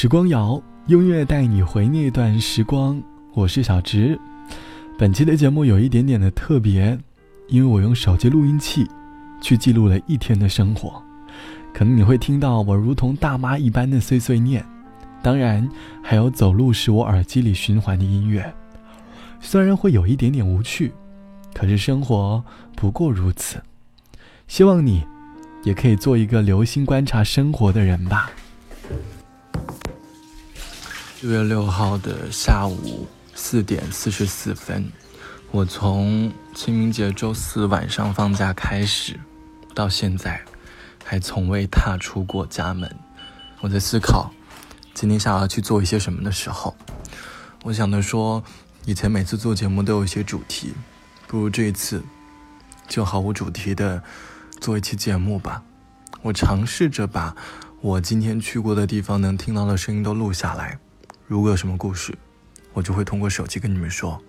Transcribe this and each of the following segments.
时光谣，音乐带你回那段时光。我是小直。本期的节目有一点点的特别，因为我用手机录音器去记录了一天的生活。可能你会听到我如同大妈一般的碎碎念，当然还有走路时我耳机里循环的音乐。虽然会有一点点无趣，可是生活不过如此。希望你也可以做一个留心观察生活的人吧。六月六号的下午四点四十四分，我从清明节周四晚上放假开始，到现在还从未踏出过家门。我在思考今天想要去做一些什么的时候，我想着说。以前每次做节目都有一些主题，不如这一次就毫无主题的做一期节目吧。我尝试着把我今天去过的地方能听到的声音都录下来，如果有什么故事，我就会通过手机跟你们说。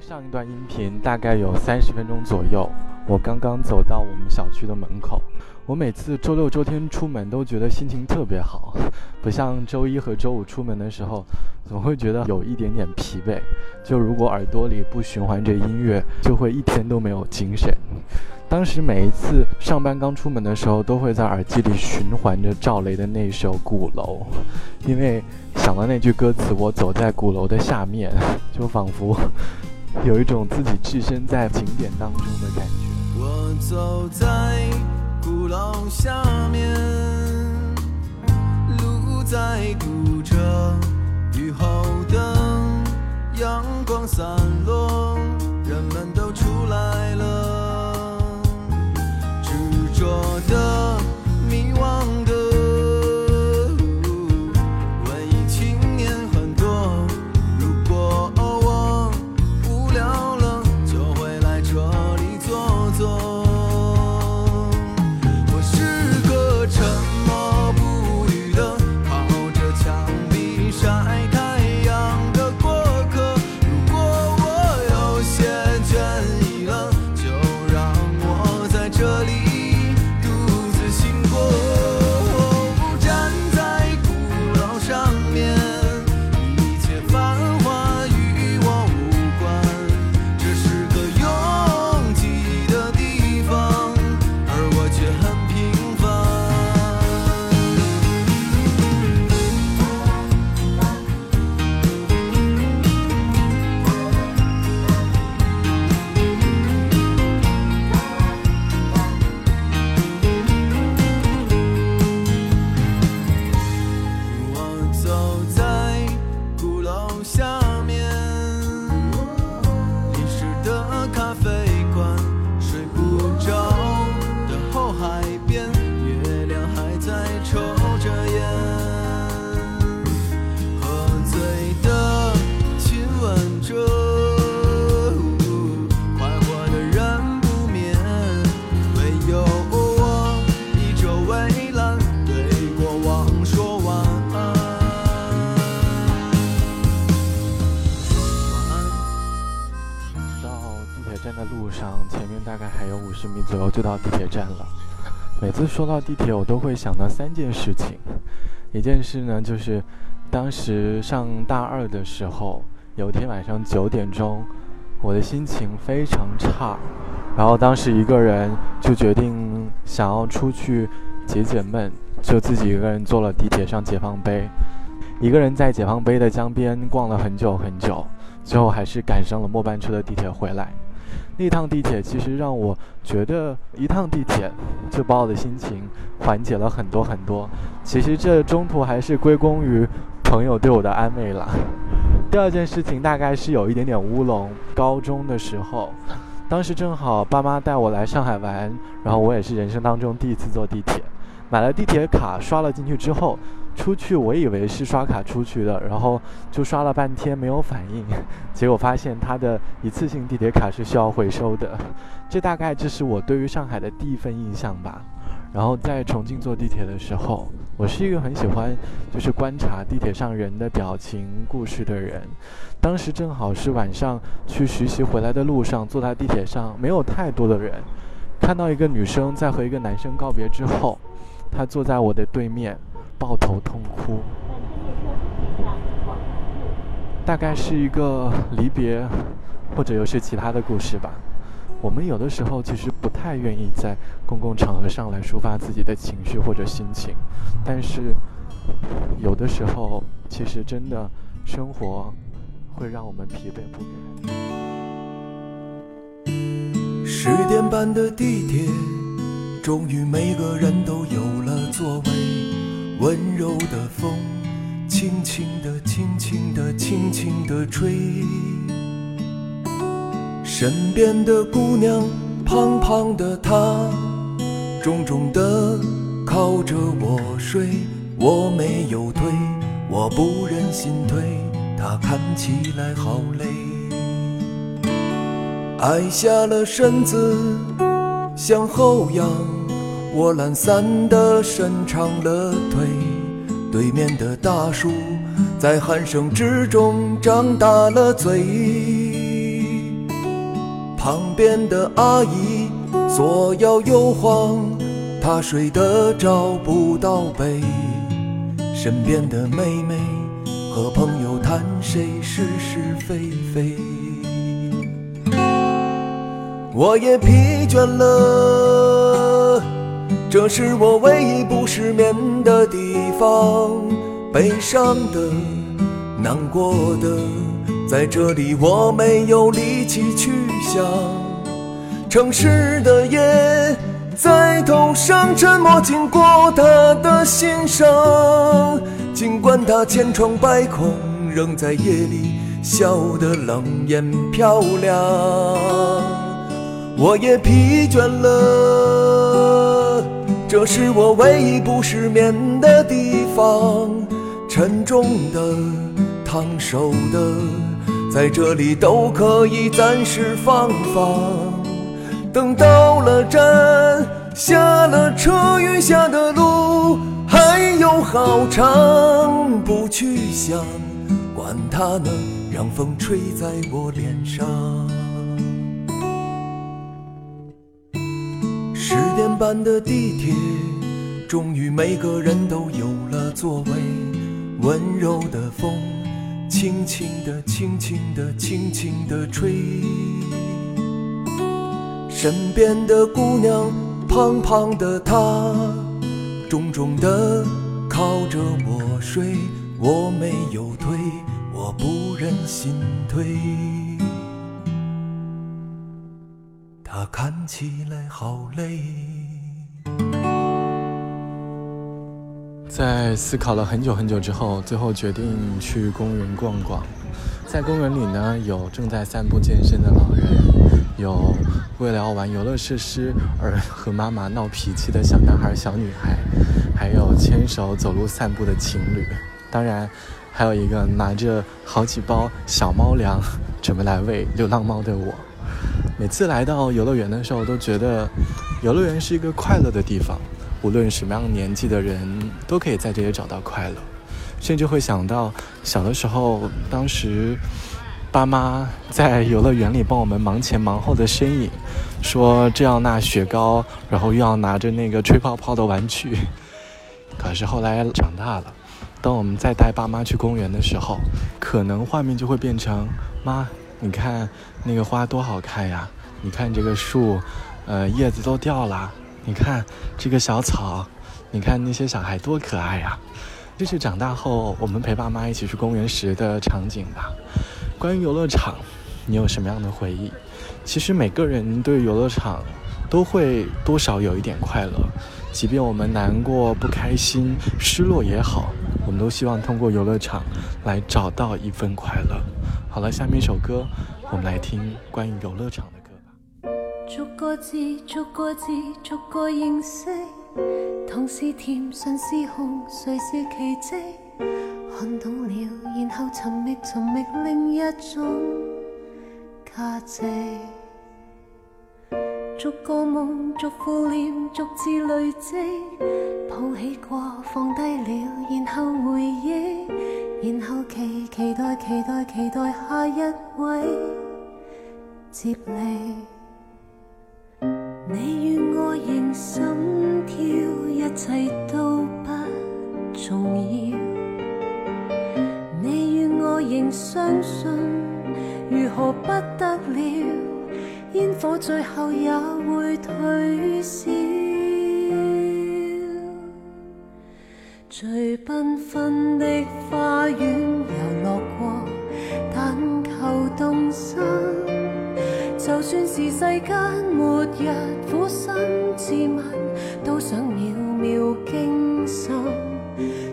上一段音频大概有三十分钟左右，我刚刚走到我们小区的门口。我每次周六周天出门都觉得心情特别好，不像周一和周五出门的时候，总会觉得有一点点疲惫。就如果耳朵里不循环着音乐，就会一天都没有精神。当时每一次上班刚出门的时候，都会在耳机里循环着赵雷的那首《鼓楼》，因为想到那句歌词“我走在鼓楼的下面”，就仿佛有一种自己置身在景点当中的感觉。我走在。鼓楼下面，路在堵着，雨后的，阳光散落，人们都出来了，着的，左右就到地铁站了。每次说到地铁，我都会想到三件事情。一件事呢，就是当时上大二的时候，有一天晚上九点钟，我的心情非常差，然后当时一个人就决定想要出去解解闷，就自己一个人坐了地铁上解放碑，一个人在解放碑的江边逛了很久很久，最后还是赶上了末班车的地铁回来。那趟地铁其实让我觉得，一趟地铁就把我的心情缓解了很多很多。其实这中途还是归功于朋友对我的安慰了。第二件事情大概是有一点点乌龙。高中的时候，当时正好爸妈带我来上海玩，然后我也是人生当中第一次坐地铁，买了地铁卡，刷了进去之后。出去，我以为是刷卡出去的，然后就刷了半天没有反应，结果发现他的一次性地铁卡是需要回收的。这大概这是我对于上海的第一份印象吧。然后在重庆坐地铁的时候，我是一个很喜欢就是观察地铁上人的表情、故事的人。当时正好是晚上去实习回来的路上，坐在地铁上没有太多的人，看到一个女生在和一个男生告别之后，她坐在我的对面。抱头痛哭，大概是一个离别，或者又是其他的故事吧。我们有的时候其实不太愿意在公共场合上来抒发自己的情绪或者心情，但是有的时候，其实真的生活会让我们疲惫不堪。十点半的地铁，终于每个人都有了座位，温柔的风，轻轻地、轻轻地、轻轻地吹。身边的姑娘，胖胖的她，重重的靠着我睡，我没有推，我不忍心推，她看起来好累。矮下了身子向后仰，我懒散的伸长了腿，对面的大叔在鼾声之中张大了嘴。旁边的阿姨左摇右晃，她睡得找不到北。身边的妹妹和朋友谈谁是是非非。我也疲倦了，这是我唯一不失眠的地方。悲伤的，难过的。在这里，我没有力气去想城市的夜，在头上沉默经过他的心上。尽管他千疮百孔，仍在夜里笑得冷艳漂亮。我也疲倦了，这是我唯一不失眠的地方。沉重的，烫手的。在这里都可以暂时放放，等到了站，下了车，余下的路还有好长，不去想，管它呢，让风吹在我脸上。班的地铁，终于每个人都有了座位，温柔的风。轻轻地，轻轻地，轻轻地吹。身边的姑娘，胖胖的她，重重地靠着我睡。我没有推，我不忍心推。她看起来好累。在思考了很久很久之后，最后决定去公园逛逛。在公园里呢，有正在散步健身的老人，有为了要玩游乐设施而和妈妈闹脾气的小男孩、小女孩，还有牵手走路散步的情侣。当然，还有一个拿着好几包小猫粮准备来喂流浪猫的我。每次来到游乐园的时候，都觉得游乐园是一个快乐的地方。无论什么样年纪的人，都可以在这里找到快乐，甚至会想到小的时候，当时爸妈在游乐园里帮我们忙前忙后的身影，说这要拿雪糕，然后又要拿着那个吹泡泡的玩具。可是后来长大了，当我们再带爸妈去公园的时候，可能画面就会变成：妈，你看那个花多好看呀！你看这个树，呃，叶子都掉了。你看这个小草，你看那些小孩多可爱呀！这是长大后我们陪爸妈一起去公园时的场景吧。关于游乐场，你有什么样的回忆？其实每个人对游乐场都会多少有一点快乐，即便我们难过、不开心、失落也好，我们都希望通过游乐场来找到一份快乐。好了，下面一首歌，我们来听关于游乐场。逐个字，逐个字，逐个认识，糖是甜，唇是红，谁是奇迹？看懂了，然后寻觅，寻觅另一种价值。逐个梦，逐副脸，逐字累积，抱起过，放低了，然后回忆，然后期期待，期待，期待下一位接力。你与我仍心跳，一切都不重要。你与我仍相信，如何不得了？烟火最后也会退烧。最缤纷的花园世间末日，苦心自问，都想渺渺惊心。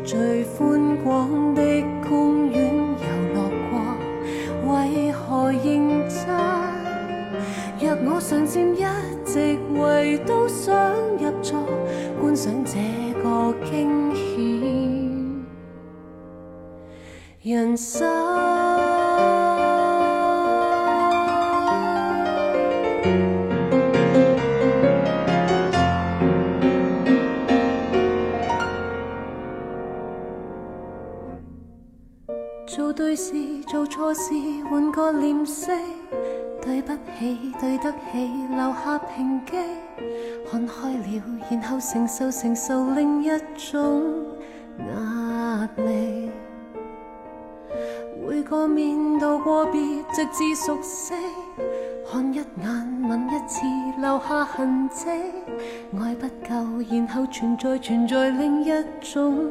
最宽广的公园游乐过，为何认真？若我上占一席位，都想入座观赏这个惊险人生。做错事，换个脸色。对不起，对得起，留下平记。看开了，然后承受承受另一种压力。会个面道过别，直至熟悉。看一眼，吻一次，留下痕迹。爱不够，然后存在存在另一种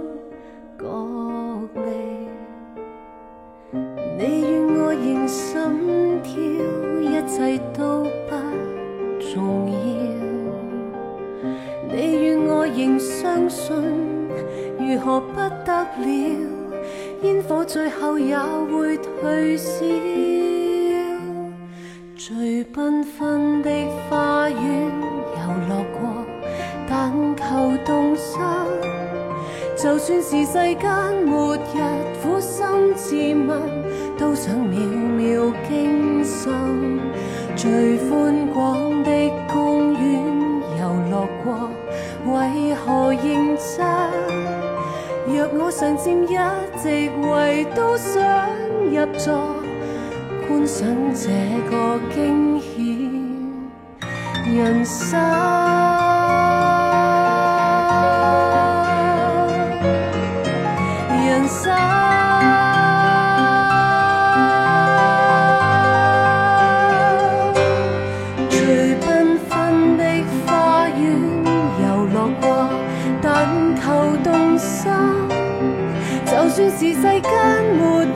世都不重要。你与我仍相信，如何不得了？烟火最后也会退烧。最缤纷的花园游乐过，但求动心。就算是世间末日，苦心自问，都想秒秒惊心。最宽广的公园游乐过，为何认真？若我尚占一席位，都想入座观赏这个惊险人生。但求动心。就算是世间末日，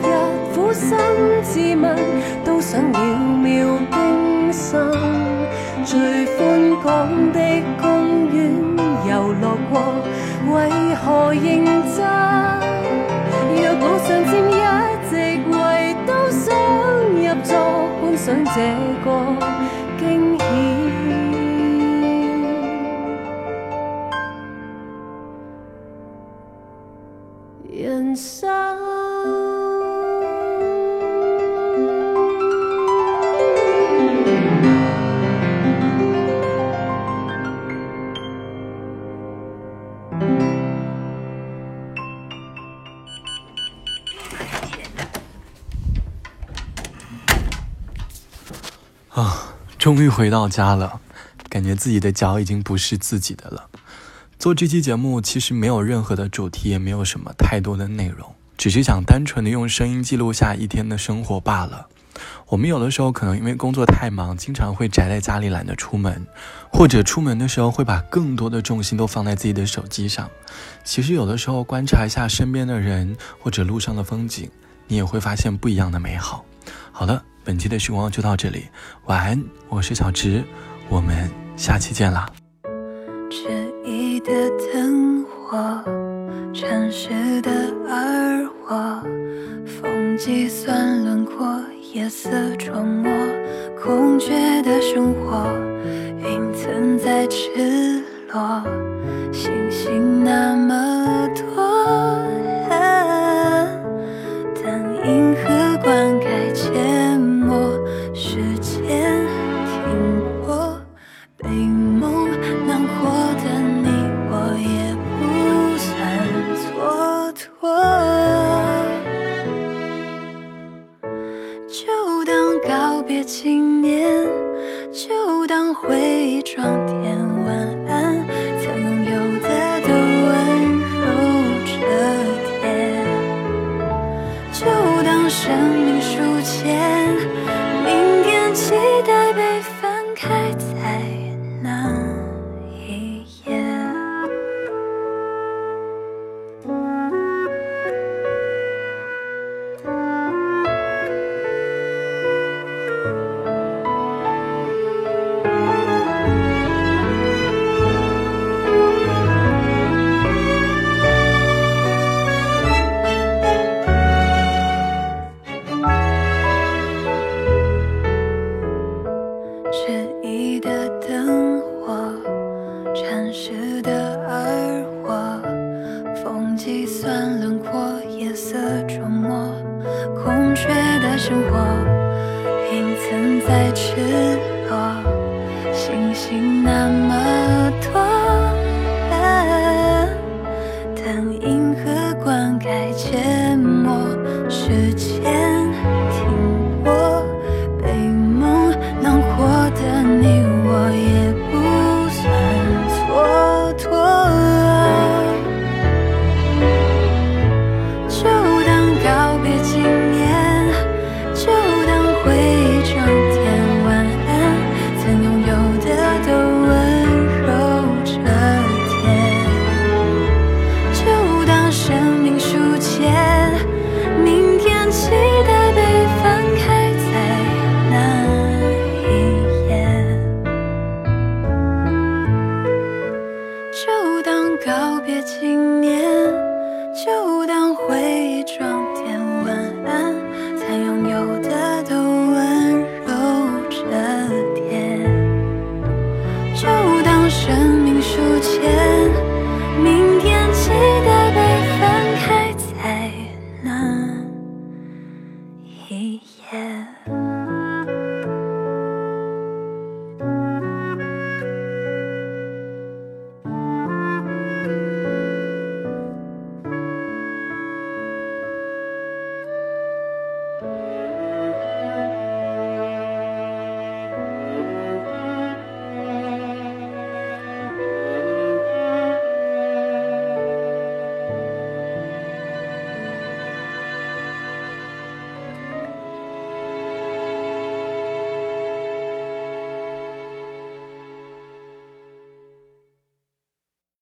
苦心自问，都想渺渺惊心。最宽广的公园游乐过，为何认真？若我上占一席位，都想入座观赏这个终于回到家了，感觉自己的脚已经不是自己的了。做这期节目其实没有任何的主题，也没有什么太多的内容，只是想单纯的用声音记录下一天的生活罢了。我们有的时候可能因为工作太忙，经常会宅在家里懒得出门，或者出门的时候会把更多的重心都放在自己的手机上。其实有的时候观察一下身边的人或者路上的风景，你也会发现不一样的美好。好了，本期的时光就到这里，晚安，我是小直，我们下期见啦。迟疑的灯火，城市的耳蜗，风计算轮廓，夜色琢磨，空缺的生活，云层在赤裸，